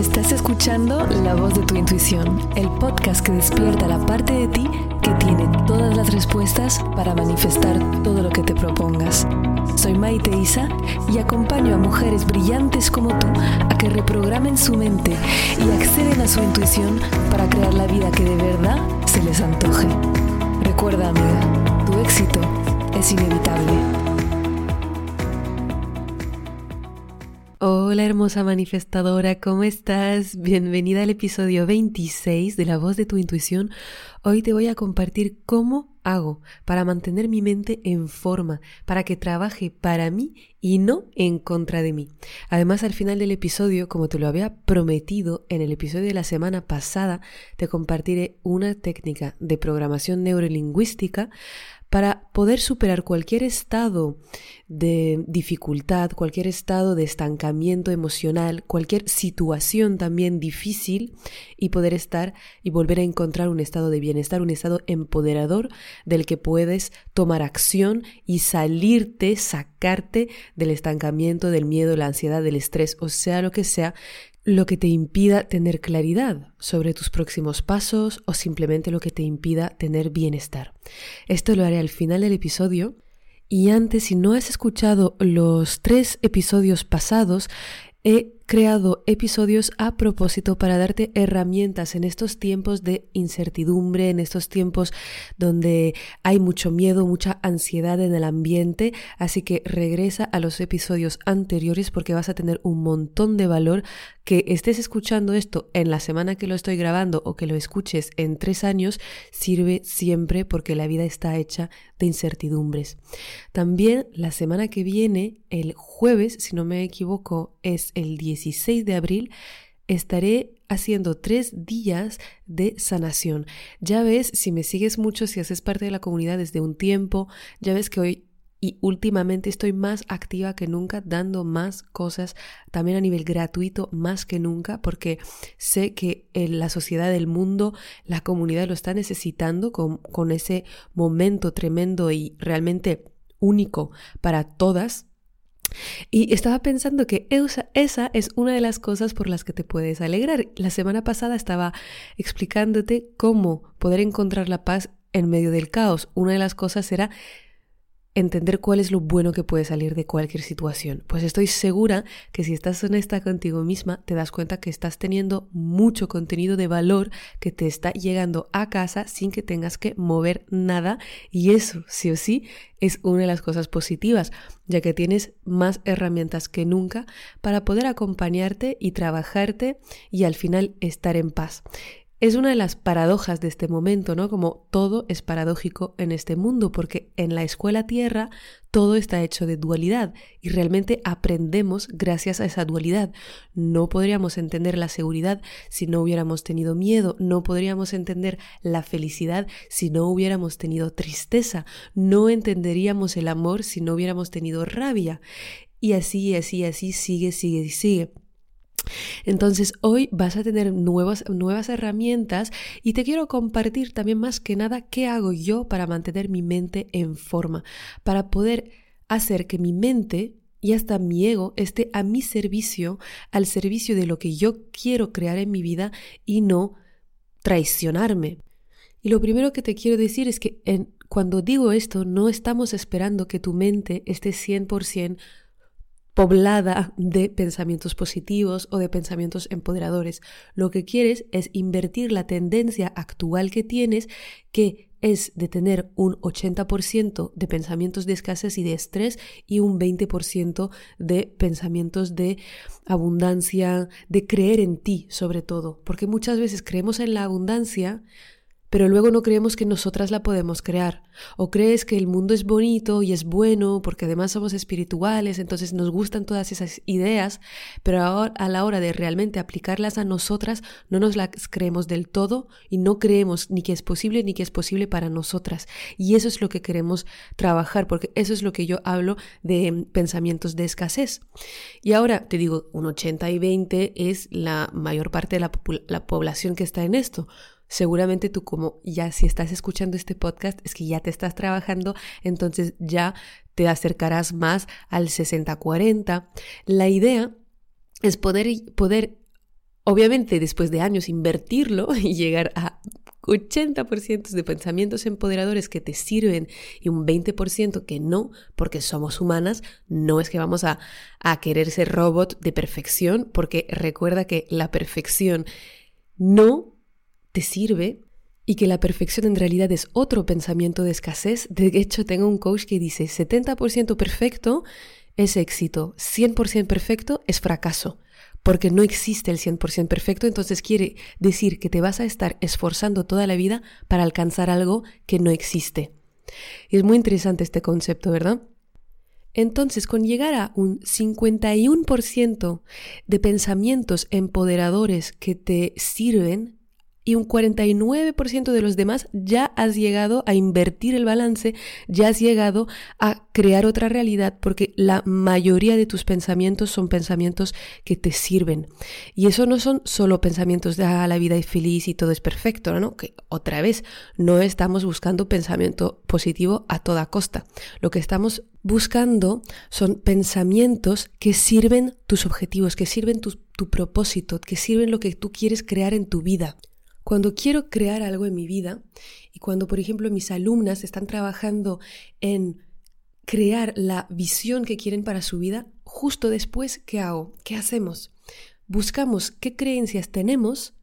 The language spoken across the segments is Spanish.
Estás escuchando La voz de tu intuición, el podcast que despierta la parte de ti que tiene todas las respuestas para manifestar todo lo que te propongas. Soy Maite Isa y acompaño a mujeres brillantes como tú a que reprogramen su mente y acceden a su intuición para crear la vida que de verdad se les antoje. Recuerda, amiga, tu éxito es inevitable. Hola hermosa manifestadora, ¿cómo estás? Bienvenida al episodio 26 de La voz de tu intuición. Hoy te voy a compartir cómo hago para mantener mi mente en forma, para que trabaje para mí y no en contra de mí. Además, al final del episodio, como te lo había prometido en el episodio de la semana pasada, te compartiré una técnica de programación neurolingüística para poder superar cualquier estado de dificultad, cualquier estado de estancamiento emocional, cualquier situación también difícil y poder estar y volver a encontrar un estado de bienestar, un estado empoderador del que puedes tomar acción y salirte, sacarte del estancamiento, del miedo, la ansiedad, del estrés, o sea, lo que sea lo que te impida tener claridad sobre tus próximos pasos o simplemente lo que te impida tener bienestar. Esto lo haré al final del episodio. Y antes, si no has escuchado los tres episodios pasados, he creado episodios a propósito para darte herramientas en estos tiempos de incertidumbre, en estos tiempos donde hay mucho miedo, mucha ansiedad en el ambiente, así que regresa a los episodios anteriores porque vas a tener un montón de valor que estés escuchando esto en la semana que lo estoy grabando o que lo escuches en tres años, sirve siempre porque la vida está hecha de incertidumbres. También la semana que viene, el jueves, si no me equivoco, es el 10 16 de abril estaré haciendo tres días de sanación. Ya ves, si me sigues mucho, si haces parte de la comunidad desde un tiempo, ya ves que hoy y últimamente estoy más activa que nunca, dando más cosas, también a nivel gratuito, más que nunca, porque sé que en la sociedad del mundo, la comunidad lo está necesitando con, con ese momento tremendo y realmente único para todas y estaba pensando que esa, es una de las cosas por las que te puedes alegrar. La semana pasada estaba explicándote cómo poder encontrar la paz en medio del caos. Una de las cosas era entender cuál es lo bueno que puede salir de cualquier situación. Pues estoy segura que si estás honesta contigo misma, te das cuenta que estás teniendo mucho contenido de valor que te está llegando a casa sin que tengas que mover nada y eso, sí o sí, es una de las cosas positivas, ya que tienes más herramientas que nunca para poder acompañarte y trabajarte y al final estar en paz. Es una de las paradojas de este momento, ¿no? Como todo es paradójico en este mundo, porque en la escuela tierra todo está hecho de dualidad y realmente aprendemos gracias a esa dualidad. No podríamos entender la seguridad si no hubiéramos tenido miedo, no podríamos entender la felicidad si no hubiéramos tenido tristeza, no entenderíamos el amor si no hubiéramos tenido rabia. Y así, así, así sigue, sigue y sigue. Entonces hoy vas a tener nuevas, nuevas herramientas y te quiero compartir también más que nada qué hago yo para mantener mi mente en forma, para poder hacer que mi mente y hasta mi ego esté a mi servicio, al servicio de lo que yo quiero crear en mi vida y no traicionarme. Y lo primero que te quiero decir es que cuando digo esto, no estamos esperando que tu mente esté 100% poblada de pensamientos positivos o de pensamientos empoderadores. Lo que quieres es invertir la tendencia actual que tienes, que es de tener un 80% de pensamientos de escasez y de estrés y un 20% de pensamientos de abundancia, de creer en ti sobre todo, porque muchas veces creemos en la abundancia, pero luego no creemos que nosotras la podemos crear. O crees que el mundo es bonito y es bueno porque además somos espirituales, entonces nos gustan todas esas ideas, pero a la hora de realmente aplicarlas a nosotras no nos las creemos del todo y no creemos ni que es posible ni que es posible para nosotras. Y eso es lo que queremos trabajar, porque eso es lo que yo hablo de pensamientos de escasez. Y ahora te digo, un 80 y 20 es la mayor parte de la, la población que está en esto seguramente tú como ya si estás escuchando este podcast es que ya te estás trabajando, entonces ya te acercarás más al 60-40. La idea es poder, poder Obviamente, después de años invertirlo y llegar a 80% de pensamientos empoderadores que te sirven y un 20% que no, porque somos humanas, no es que vamos a, a querer ser robot de perfección, porque recuerda que la perfección no te sirve y que la perfección en realidad es otro pensamiento de escasez. De hecho, tengo un coach que dice 70% perfecto es éxito, 100% perfecto es fracaso porque no existe el 100% perfecto, entonces quiere decir que te vas a estar esforzando toda la vida para alcanzar algo que no existe. Es muy interesante este concepto, ¿verdad? Entonces, con llegar a un 51% de pensamientos empoderadores que te sirven, y un 49% de los demás ya has llegado a invertir el balance, ya has llegado a crear otra realidad porque la mayoría de tus pensamientos son pensamientos que te sirven. Y eso no son solo pensamientos de ah, la vida es feliz y todo es perfecto, ¿no? Que otra vez no estamos buscando pensamiento positivo a toda costa. Lo que estamos buscando son pensamientos que sirven tus objetivos, que sirven tu, tu propósito, que sirven lo que tú quieres crear en tu vida. Cuando quiero crear algo en mi vida y cuando, por ejemplo, mis alumnas están trabajando en crear la visión que quieren para su vida, justo después, ¿qué hago? ¿Qué hacemos? Buscamos qué creencias tenemos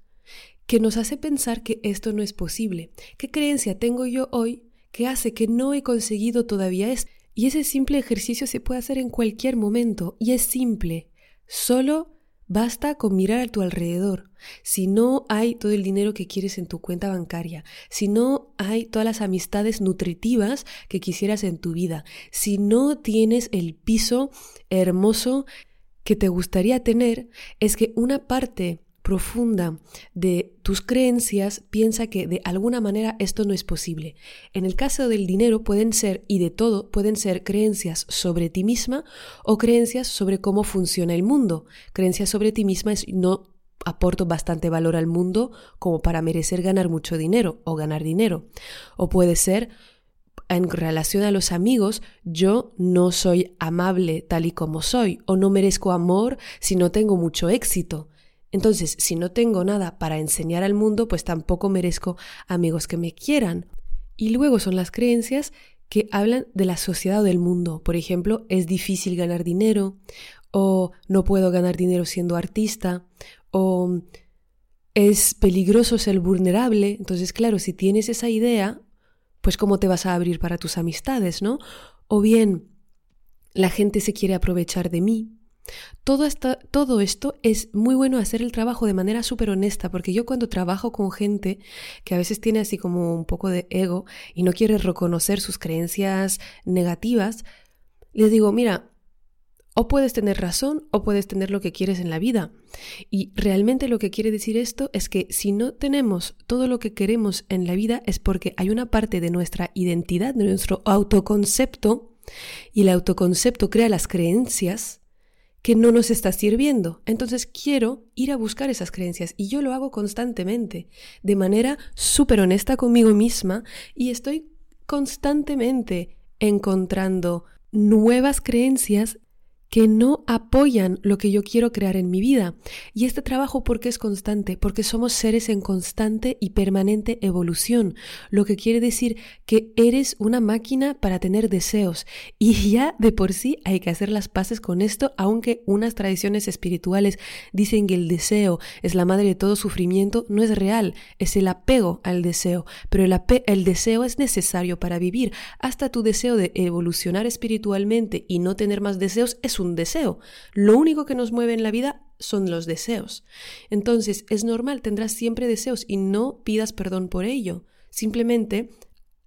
que nos hace pensar que esto no es posible. ¿Qué creencia tengo yo hoy que hace que no he conseguido todavía esto? Y ese simple ejercicio se puede hacer en cualquier momento y es simple. Solo Basta con mirar a tu alrededor. Si no hay todo el dinero que quieres en tu cuenta bancaria, si no hay todas las amistades nutritivas que quisieras en tu vida, si no tienes el piso hermoso que te gustaría tener, es que una parte profunda de tus creencias piensa que de alguna manera esto no es posible. En el caso del dinero pueden ser, y de todo, pueden ser creencias sobre ti misma o creencias sobre cómo funciona el mundo. Creencias sobre ti misma es no aporto bastante valor al mundo como para merecer ganar mucho dinero o ganar dinero. O puede ser en relación a los amigos, yo no soy amable tal y como soy, o no merezco amor si no tengo mucho éxito. Entonces, si no tengo nada para enseñar al mundo, pues tampoco merezco amigos que me quieran. Y luego son las creencias que hablan de la sociedad o del mundo. Por ejemplo, es difícil ganar dinero, o no puedo ganar dinero siendo artista, o es peligroso ser vulnerable. Entonces, claro, si tienes esa idea, pues cómo te vas a abrir para tus amistades, ¿no? O bien, la gente se quiere aprovechar de mí, todo, esto es muy bueno hacer el trabajo de manera súper honesta, porque yo cuando trabajo con gente que a veces tiene así como un poco de ego y no quiere reconocer sus creencias negativas, les digo, mira, o puedes tener razón o puedes tener lo que quieres en la vida. Y realmente lo que quiere decir esto es que si no tenemos todo lo que queremos en la vida es porque hay una parte de nuestra identidad, de nuestro autoconcepto, y el autoconcepto crea las creencias que no nos está sirviendo. Entonces quiero ir a buscar esas creencias y yo lo hago constantemente, de manera súper honesta conmigo misma y estoy constantemente encontrando nuevas creencias que no apoyan lo que yo quiero crear en mi vida. Y este trabajo, ¿por qué es constante? Porque somos seres en constante y permanente evolución, lo que quiere decir que eres una máquina para tener deseos. Y ya de por sí hay que hacer las paces con esto, aunque unas tradiciones espirituales dicen que el deseo es la madre de todo sufrimiento, no es real, es el apego al deseo. Pero el, el deseo es necesario para vivir. Hasta tu deseo de evolucionar espiritualmente y no tener más deseos es un deseo. Lo único que nos mueve en la vida son los deseos. Entonces, es normal, tendrás siempre deseos y no pidas perdón por ello. Simplemente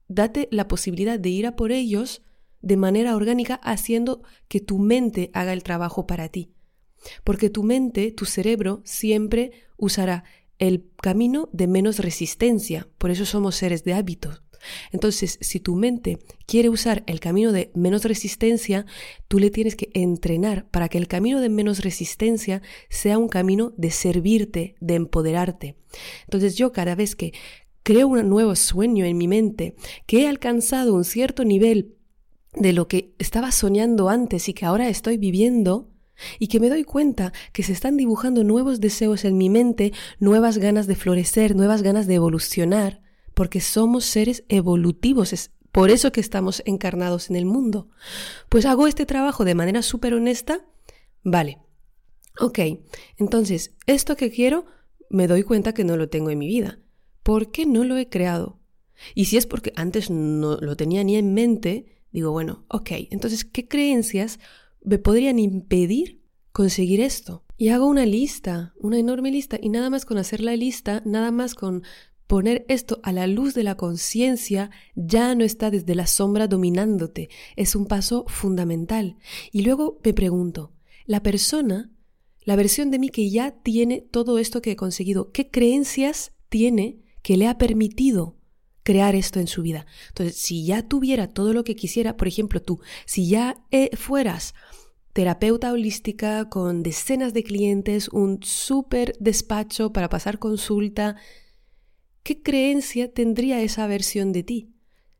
date la posibilidad de ir a por ellos de manera orgánica haciendo que tu mente haga el trabajo para ti. Porque tu mente, tu cerebro, siempre usará el camino de menos resistencia. Por eso somos seres de hábitos. Entonces, si tu mente quiere usar el camino de menos resistencia, tú le tienes que entrenar para que el camino de menos resistencia sea un camino de servirte, de empoderarte. Entonces, yo cada vez que creo un nuevo sueño en mi mente, que he alcanzado un cierto nivel de lo que estaba soñando antes y que ahora estoy viviendo, y que me doy cuenta que se están dibujando nuevos deseos en mi mente, nuevas ganas de florecer, nuevas ganas de evolucionar, porque somos seres evolutivos, es por eso que estamos encarnados en el mundo. Pues hago este trabajo de manera súper honesta, vale. Ok, entonces, esto que quiero, me doy cuenta que no lo tengo en mi vida. ¿Por qué no lo he creado? Y si es porque antes no lo tenía ni en mente, digo, bueno, ok, entonces, ¿qué creencias me podrían impedir conseguir esto? Y hago una lista, una enorme lista, y nada más con hacer la lista, nada más con poner esto a la luz de la conciencia, ya no está desde la sombra dominándote, es un paso fundamental. Y luego me pregunto, la persona, la versión de mí que ya tiene todo esto que he conseguido, ¿qué creencias tiene que le ha permitido crear esto en su vida. Entonces, si ya tuviera todo lo que quisiera, por ejemplo, tú, si ya eh, fueras terapeuta holística con decenas de clientes, un súper despacho para pasar consulta, ¿qué creencia tendría esa versión de ti?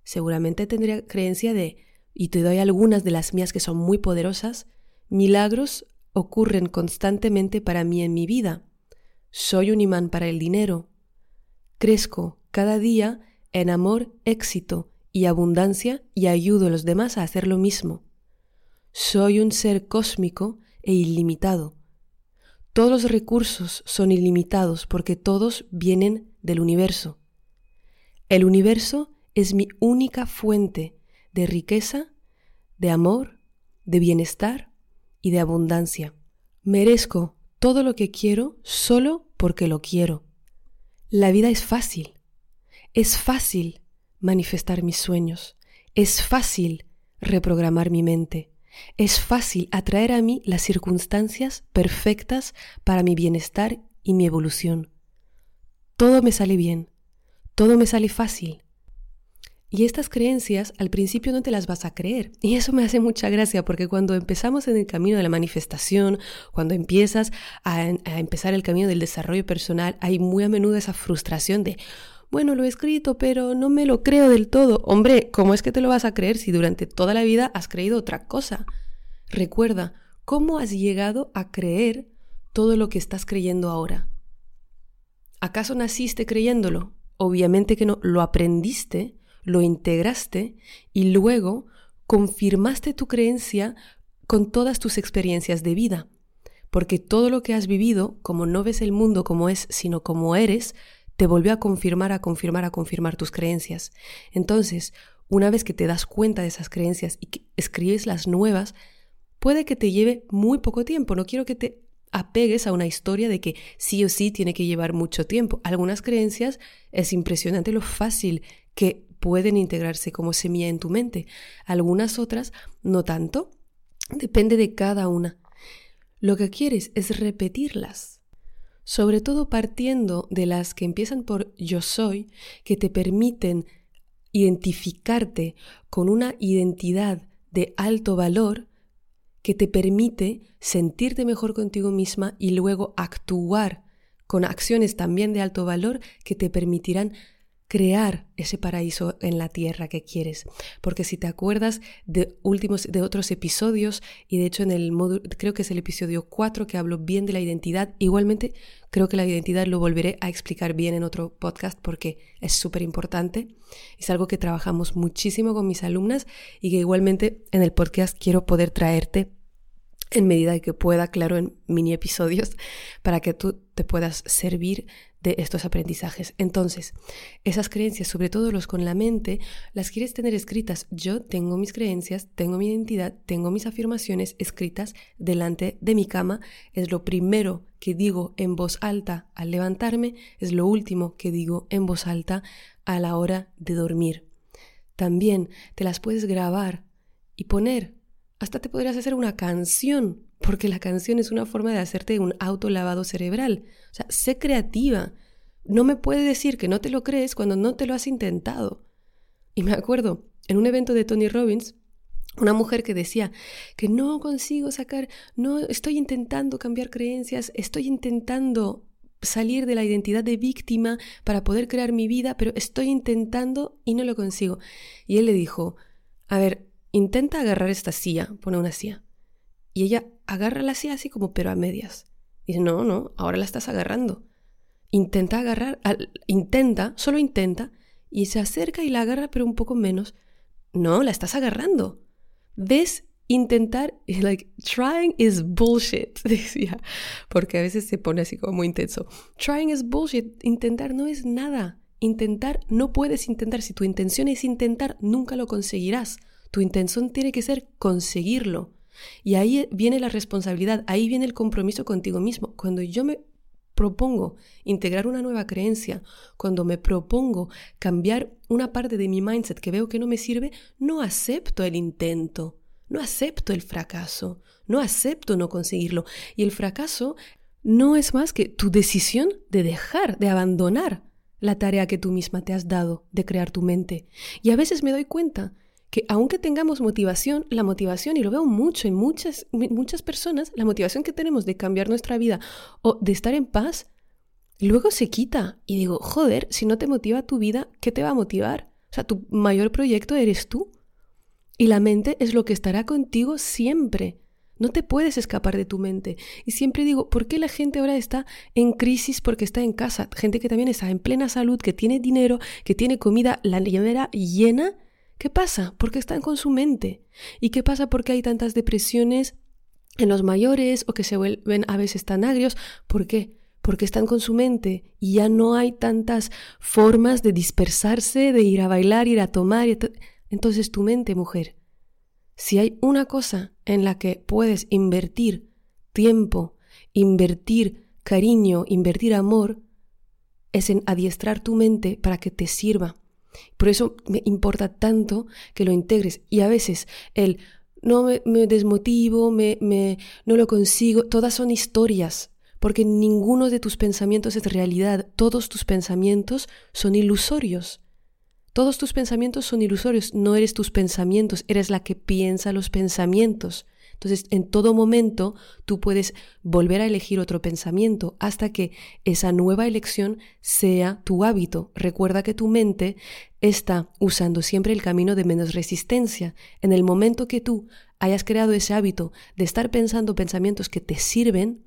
Seguramente tendría creencia de, y te doy algunas de las mías que son muy poderosas, milagros ocurren constantemente para mí en mi vida. Soy un imán para el dinero. Crezco cada día en amor, éxito y abundancia y ayudo a los demás a hacer lo mismo. Soy un ser cósmico e ilimitado. Todos los recursos son ilimitados porque todos vienen del universo. El universo es mi única fuente de riqueza, de amor, de bienestar y de abundancia. Merezco todo lo que quiero solo porque lo quiero. La vida es fácil. Es fácil manifestar mis sueños. Es fácil reprogramar mi mente. Es fácil atraer a mí las circunstancias perfectas para mi bienestar y mi evolución. Todo me sale bien. Todo me sale fácil. Y estas creencias al principio no te las vas a creer. Y eso me hace mucha gracia porque cuando empezamos en el camino de la manifestación, cuando empiezas a, a, empezar el camino del desarrollo personal, hay muy a menudo esa frustración de, bueno, lo he escrito, pero no me lo creo del todo. Hombre, ¿cómo es que te lo vas a creer si durante toda la vida has creído otra cosa? Recuerda, ¿cómo has llegado a creer todo lo que estás creyendo ahora? ¿Acaso naciste creyéndolo? Obviamente que no, lo aprendiste, lo integraste y luego confirmaste tu creencia con todas tus experiencias de vida. Porque todo lo que has vivido, como no ves el mundo como es, sino como eres, te volvió a confirmar, a confirmar, a confirmar tus creencias. Entonces, una vez que te das cuenta de esas creencias y que escribes las nuevas, puede que te lleve muy poco tiempo. No quiero que te apegues a una historia de que sí o sí tiene que llevar mucho tiempo. Algunas creencias es impresionante lo fácil que pueden integrarse como semilla en tu mente. Algunas otras no tanto. Depende de cada una. Lo que quieres es repetirlas sobre todo partiendo de las que empiezan por yo soy, que te permiten identificarte con una identidad de alto valor que te permite sentirte mejor contigo misma y luego actuar con acciones también de alto valor que te permitirán crear ese paraíso en la tierra que quieres. Porque si te acuerdas de últimos de otros episodios y de hecho en el módulo creo que es el episodio 4 que hablo bien de la identidad, igualmente creo que la identidad lo volveré a explicar bien en otro podcast porque es súper importante. Es algo que trabajamos muchísimo con mis alumnas y que igualmente en el podcast quiero poder traerte en medida que pueda, claro, en mini episodios, para que tú te puedas servir de estos aprendizajes. Entonces, esas creencias, sobre todo los con la mente, las quieres tener escritas. Yo tengo mis creencias, tengo mi identidad, tengo mis afirmaciones escritas delante de mi cama. Es lo primero que digo en voz alta al levantarme, es lo último que digo en voz alta a la hora de dormir. También te las puedes grabar y poner. Hasta te podrías hacer una canción porque la canción es una forma de hacerte un autolavado cerebral. O sea, sé creativa. No me puede decir que no te lo crees cuando no te lo has intentado. Y me acuerdo, en un evento de Tony Robbins, una mujer que decía que no consigo sacar, no estoy intentando cambiar creencias, estoy intentando salir de la identidad de víctima para poder crear mi vida, pero estoy intentando y no lo consigo. Y él le dijo, a ver, intenta agarrar esta silla, pone una silla Y ella agarra la silla así como pero a medias. Dice, no, no, ahora la estás agarrando. Intenta agarrar, intenta, solo intenta, y se acerca y la agarra pero un poco menos. No, la estás agarrando. ¿Ves? Intentar, like, trying is bullshit, decía, porque a veces se pone así como muy intenso. Trying is bullshit, intentar no es nada. Intentar no puedes intentar. Si tu intención es intentar, nunca lo conseguirás. Tu intención tiene que ser conseguirlo. Y ahí viene la responsabilidad, ahí viene el compromiso contigo mismo. Cuando yo me propongo integrar una nueva creencia, cuando me propongo cambiar una parte de mi mindset que veo que no me sirve, no acepto el intento, no acepto el fracaso, no acepto no conseguirlo. Y el fracaso no es más que tu decisión de dejar, de abandonar la tarea que tú misma te has dado de crear tu mente. Y a veces me doy cuenta que aunque tengamos motivación, la motivación, y lo veo mucho en muchas, muchas personas, la motivación que tenemos de cambiar nuestra vida o de estar en paz, luego se quita. Y digo, joder, si no te motiva tu vida, ¿qué te va a motivar? O sea, tu mayor proyecto eres tú. Y la mente es lo que estará contigo siempre. No te puedes escapar de tu mente. Y siempre digo, ¿por qué la gente ahora está en crisis porque está en casa? Gente que también está en plena salud, que tiene dinero, que tiene comida, la nevera llena ¿Qué pasa? Porque están con su mente. ¿Y qué pasa porque hay tantas depresiones en los mayores o que se vuelven a veces tan agrios? ¿Por qué? Porque están con su mente y ya no hay tantas formas de dispersarse, de ir a bailar, ir a tomar. Entonces tu mente, mujer, si hay una cosa en la que puedes invertir tiempo, invertir cariño, invertir amor, es en adiestrar tu mente para que te sirva por eso me importa tanto que lo integres. Y a veces el no me, desmotivo, me, me, no lo consigo, todas son historias, porque ninguno de tus pensamientos es realidad, todos tus pensamientos son ilusorios. Todos tus pensamientos son ilusorios, no eres tus pensamientos, eres la que piensa los pensamientos. Entonces, en todo momento tú puedes volver a elegir otro pensamiento hasta que esa nueva elección sea tu hábito. Recuerda que tu mente está usando siempre el camino de menos resistencia. En el momento que tú hayas creado ese hábito de estar pensando pensamientos que te sirven,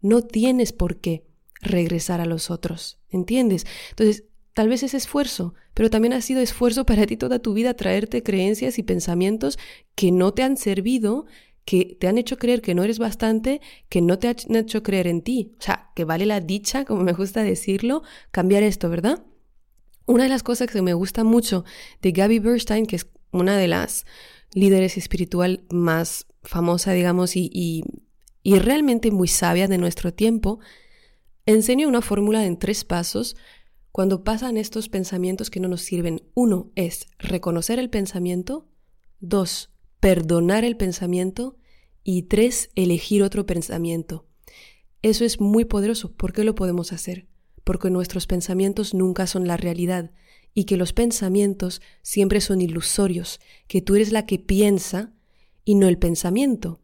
no tienes por qué regresar a los otros. ¿Entiendes? Entonces, Tal vez es esfuerzo, pero también ha sido esfuerzo para ti toda tu vida traerte creencias y pensamientos que no te han servido que te han hecho creer que no eres bastante, que no te han hecho creer en ti. O sea, que vale la dicha, como me gusta decirlo, cambiar esto, ¿verdad? Una de las cosas que me gusta mucho de Gabby Bernstein, que es una de las líderes espiritual más famosa, digamos, y, y, y realmente muy sabia de nuestro tiempo, enseña una fórmula en tres pasos cuando pasan estos pensamientos que no nos sirven. Uno es reconocer el pensamiento. Dos, perdonar el pensamiento y tres, elegir otro pensamiento. Eso es muy poderoso. ¿Por qué lo podemos hacer? Porque nuestros pensamientos nunca son la realidad y que los pensamientos siempre son ilusorios, que tú eres la que piensa y no el pensamiento.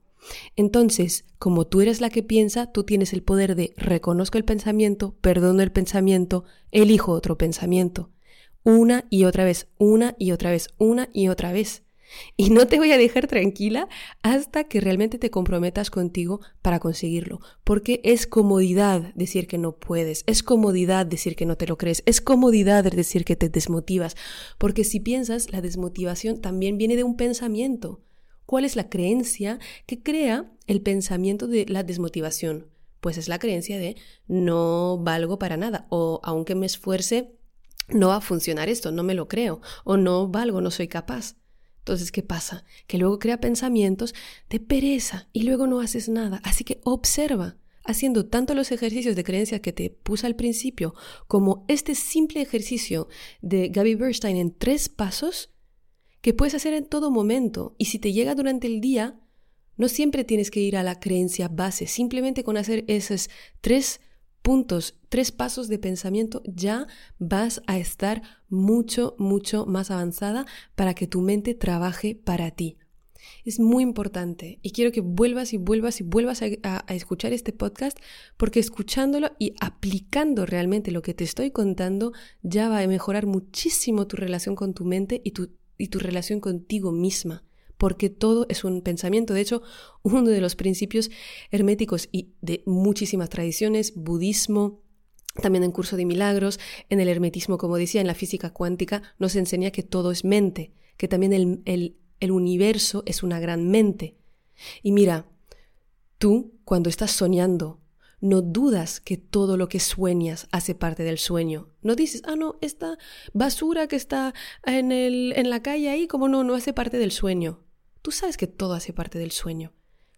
Entonces, como tú eres la que piensa, tú tienes el poder de reconozco el pensamiento, perdono el pensamiento, elijo otro pensamiento. Una y otra vez, una y otra vez, una y otra vez. Y no te voy a dejar tranquila hasta que realmente te comprometas contigo para conseguirlo. Porque es comodidad decir que no puedes, es comodidad decir que no te lo crees, es comodidad decir que te desmotivas. Porque si piensas, la desmotivación también viene de un pensamiento. ¿Cuál es la creencia que crea el pensamiento de la desmotivación? Pues es la creencia de no valgo para nada o aunque me esfuerce, no va a funcionar esto, no me lo creo o no valgo, no soy capaz. Entonces, ¿qué pasa? Que luego crea pensamientos de pereza y luego no haces nada. Así que observa, haciendo tanto los ejercicios de creencia que te puse al principio, como este simple ejercicio de Gaby Bernstein en tres pasos, que puedes hacer en todo momento. Y si te llega durante el día, no siempre tienes que ir a la creencia base, simplemente con hacer esos tres puntos, tres pasos de pensamiento, ya vas a estar mucho, mucho más avanzada para que tu mente trabaje para ti. Es muy importante y quiero que vuelvas y vuelvas y vuelvas a, escuchar este podcast porque escuchándolo y aplicando realmente lo que te estoy contando ya va a mejorar muchísimo tu relación con tu mente y tu, y tu relación contigo misma porque todo es un pensamiento. De hecho, uno de los principios herméticos y de muchísimas tradiciones, budismo, también en curso de milagros, en el hermetismo, como decía, en la física cuántica, nos enseña que todo es mente, que también el, el, universo es una gran mente. Y mira, tú cuando estás soñando, no dudas que todo lo que sueñas hace parte del sueño. No dices, ah, no, esta basura que está en, el, en la calle ahí, como no, no hace parte del sueño. Tú sabes que todo hace parte del sueño.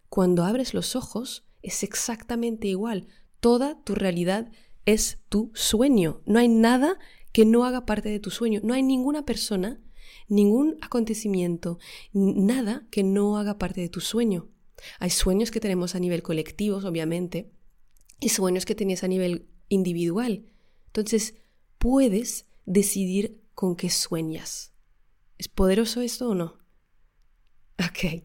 Cuando abres los ojos, es exactamente igual. Toda tu realidad es tu sueño. No hay nada que no haga parte de tu sueño. No hay ninguna persona, ningún acontecimiento, nada que no haga parte de tu sueño. Hay sueños que tenemos a nivel colectivo, obviamente, y sueños que tenías a nivel individual. Entonces, puedes decidir con qué sueñas. ¿Es poderoso esto o no? Ok,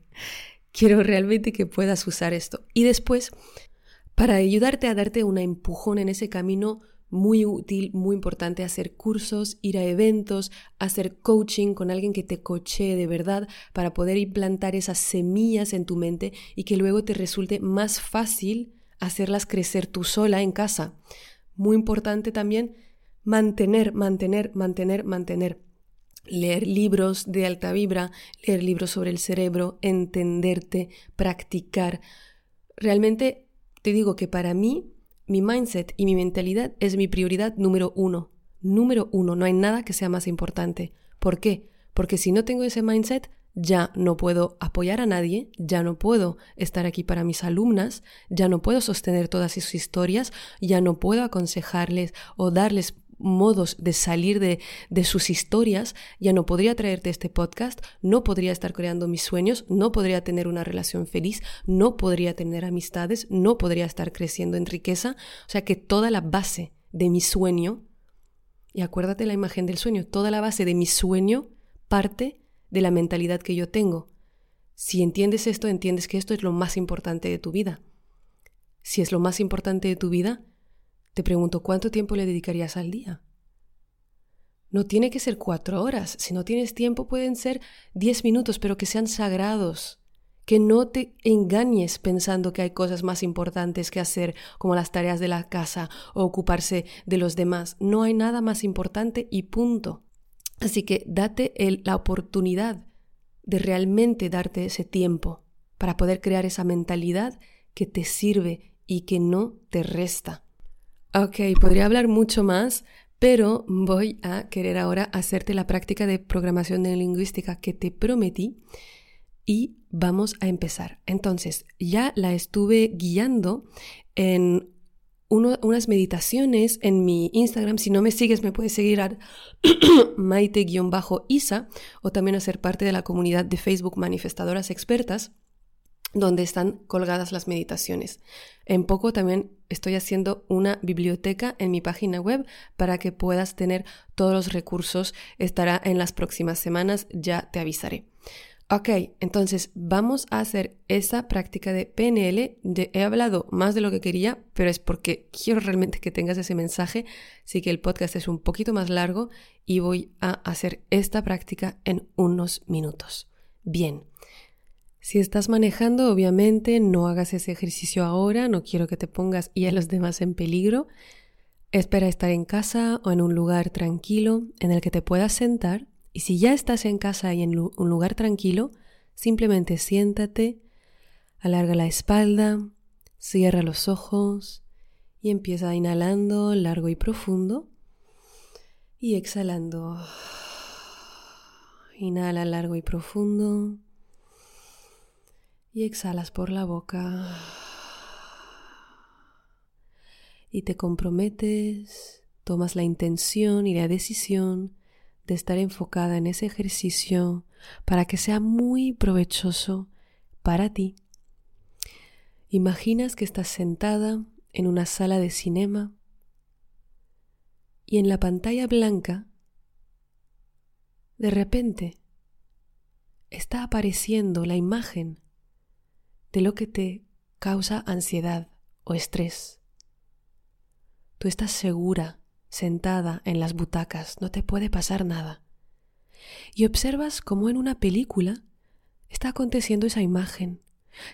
quiero realmente que puedas usar esto. Y después, para ayudarte a darte una empujón en ese camino, muy útil, muy importante hacer cursos, ir a eventos, hacer coaching con alguien que te coachee de verdad para poder implantar esas semillas en tu mente y que luego te resulte más fácil hacerlas crecer tú sola en casa. Muy importante también mantener, mantener, mantener, mantener. Leer libros de alta vibra, leer libros sobre el cerebro, entenderte, practicar. Realmente te digo que para mí mi mindset y mi mentalidad es mi prioridad número uno. Número uno, no hay nada que sea más importante. ¿Por qué? Porque si no tengo ese mindset, ya no puedo apoyar a nadie, ya no puedo estar aquí para mis alumnas, ya no puedo sostener todas sus historias, ya no puedo aconsejarles o darles modos de salir de, de, sus historias, ya no podría traerte este podcast, no podría estar creando mis sueños, no podría tener una relación feliz, no podría tener amistades, no podría estar creciendo en riqueza. O sea que toda la base de mi sueño, y acuérdate la imagen del sueño, toda la base de mi sueño parte de la mentalidad que yo tengo. Si entiendes esto, entiendes que esto es lo más importante de tu vida. Si es lo más importante de tu vida, te pregunto, ¿cuánto tiempo le dedicarías al día? No tiene que ser cuatro horas. Si no tienes tiempo, pueden ser diez minutos, pero que sean sagrados. Que no te engañes pensando que hay cosas más importantes que hacer, como las tareas de la casa o ocuparse de los demás. No hay nada más importante y punto. Así que date la oportunidad de realmente darte ese tiempo para poder crear esa mentalidad que te sirve y que no te resta. Ok, podría hablar mucho más, pero voy a querer ahora hacerte la práctica de programación lingüística que te prometí y vamos a empezar. Entonces, ya la estuve guiando en unas meditaciones en mi Instagram. Si no me sigues, me puedes seguir a maite-isa o también a ser parte de la comunidad de Facebook Manifestadoras Expertas, donde están colgadas las meditaciones. En poco también estoy haciendo una biblioteca en mi página web para que puedas tener todos los recursos. Estará en las próximas semanas, ya te avisaré. Ok, entonces vamos a hacer esa práctica de PNL. he hablado más de lo que quería, pero es porque quiero realmente que tengas ese mensaje. Así que el podcast es un poquito más largo y voy a hacer esta práctica en unos minutos. Bien. Si estás manejando, obviamente no hagas ese ejercicio ahora, no quiero que te pongas y a los demás en peligro. Espera estar en casa o en un lugar tranquilo en el que te puedas sentar y si ya estás en casa y en un lugar tranquilo, simplemente siéntate, alarga la espalda, cierra los ojos y empieza inhalando largo y profundo y exhalando. Inhala largo y profundo y exhalas por la boca. Y te comprometes, tomas la intención y la decisión de estar enfocada en ese ejercicio para que sea muy provechoso para ti. Imaginas que estás sentada en una sala de cinema y en la pantalla blanca, de repente, está apareciendo la imagen de lo que te causa ansiedad o estrés. Tú estás segura sentada en las butacas, no te puede pasar nada. Y observas como en una película está aconteciendo esa imagen.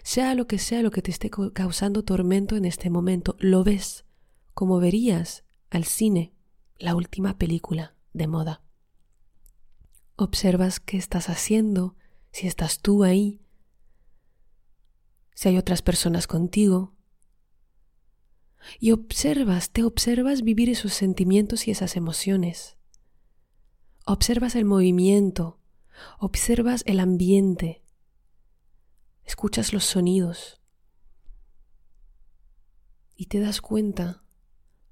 Sea lo que sea lo que te esté causando tormento en este momento, lo ves como verías al cine la última película de moda. Observas qué estás haciendo, si estás tú ahí, si hay otras personas contigo. Y observas, te observas vivir esos sentimientos y esas emociones. Observas el movimiento, observas el ambiente, escuchas los sonidos y te das cuenta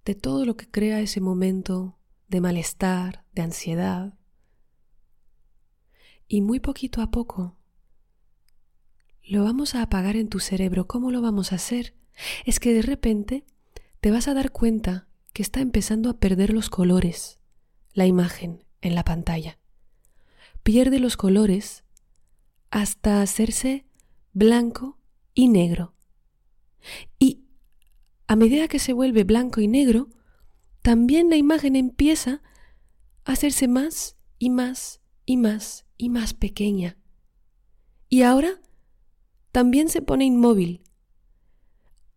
de todo lo que crea ese momento de malestar, de ansiedad. Y muy poquito a poco lo vamos a apagar en tu cerebro. ¿Cómo lo vamos a hacer? Es que de repente te vas a dar cuenta que está empezando a perder los colores, la imagen en la pantalla. Pierde los colores hasta hacerse blanco y negro. Y a medida que se vuelve blanco y negro, también la imagen empieza a hacerse más y más y más y más pequeña. Y ahora también se pone inmóvil.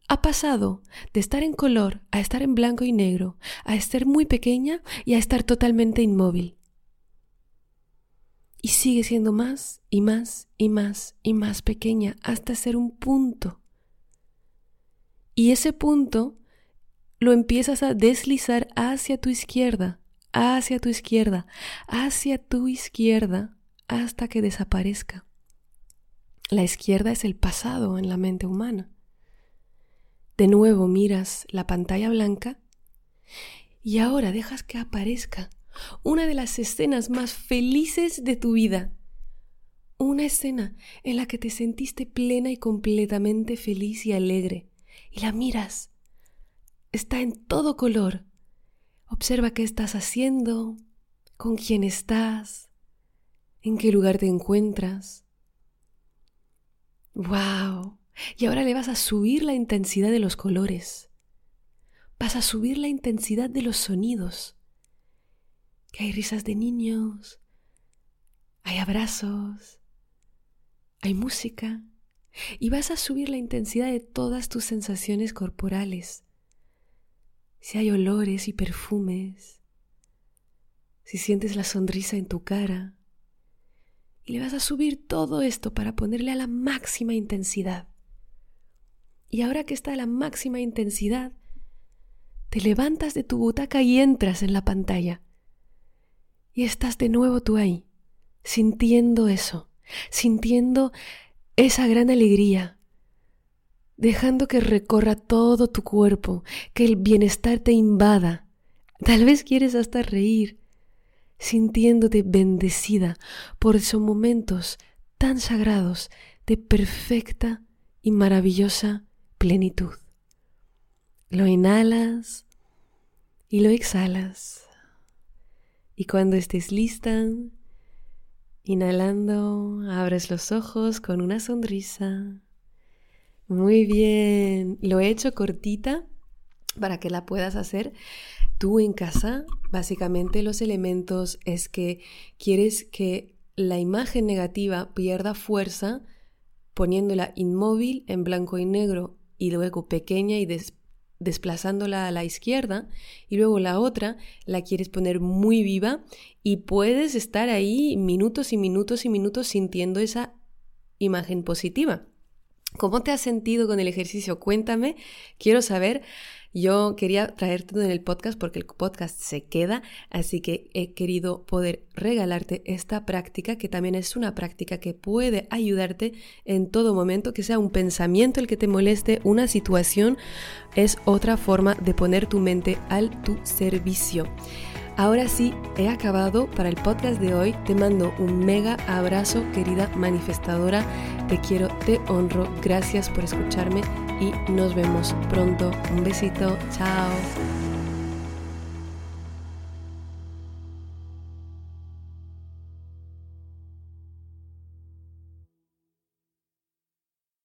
Ha pasado de estar en color a estar en blanco y negro, a estar muy pequeña y a estar totalmente inmóvil. Y sigue siendo más y más y más y más pequeña hasta ser un punto. Y ese punto lo empiezas a deslizar hacia tu izquierda, hacia tu izquierda, hacia tu izquierda, hasta que desaparezca. La izquierda es el pasado en la mente humana. De nuevo miras la pantalla blanca y ahora dejas que aparezca una de las escenas más felices de tu vida. Una escena en la que te sentiste plena y completamente feliz y alegre. Y la miras. Está en todo color. Observa qué estás haciendo, con quién estás, en qué lugar te encuentras. ¡Wow! Y ahora le vas a subir la intensidad de los colores. Vas a subir la intensidad de los sonidos que hay risas de niños, hay abrazos, hay música y vas a subir la intensidad de todas tus sensaciones corporales. Si hay olores y perfumes, si sientes la sonrisa en tu cara, y le vas a subir todo esto para ponerle a la máxima intensidad. Y ahora que está a la máxima intensidad, te levantas de tu butaca y entras en la pantalla. Y estás de nuevo tú ahí, sintiendo eso, sintiendo esa gran alegría, dejando que recorra todo tu cuerpo, que el bienestar te invada. Tal vez quieres hasta reír, sintiéndote bendecida por esos momentos tan sagrados de perfecta y maravillosa plenitud. Lo inhalas y lo exhalas. Y cuando estés lista, inhalando, abres los ojos con una sonrisa. Muy bien, lo he hecho cortita para que la puedas hacer tú en casa. Básicamente los elementos es que quieres que la imagen negativa pierda fuerza poniéndola inmóvil en blanco y negro y luego pequeña y después desplazándola a la izquierda y luego la otra la quieres poner muy viva y puedes estar ahí minutos y minutos y minutos sintiendo esa imagen positiva. ¿Cómo te has sentido con el ejercicio? Cuéntame, quiero saber. Yo quería traerte en el podcast porque el podcast se queda, así que he querido poder regalarte esta práctica que también es una práctica que puede ayudarte en todo momento, que sea un pensamiento el que te moleste, una situación, es otra forma de poner tu mente al tu servicio. Ahora sí, he acabado para el podcast de hoy. Te mando un mega abrazo, querida manifestadora. Te quiero, te honro. Gracias por escucharme y nos vemos pronto. Un besito. Chao.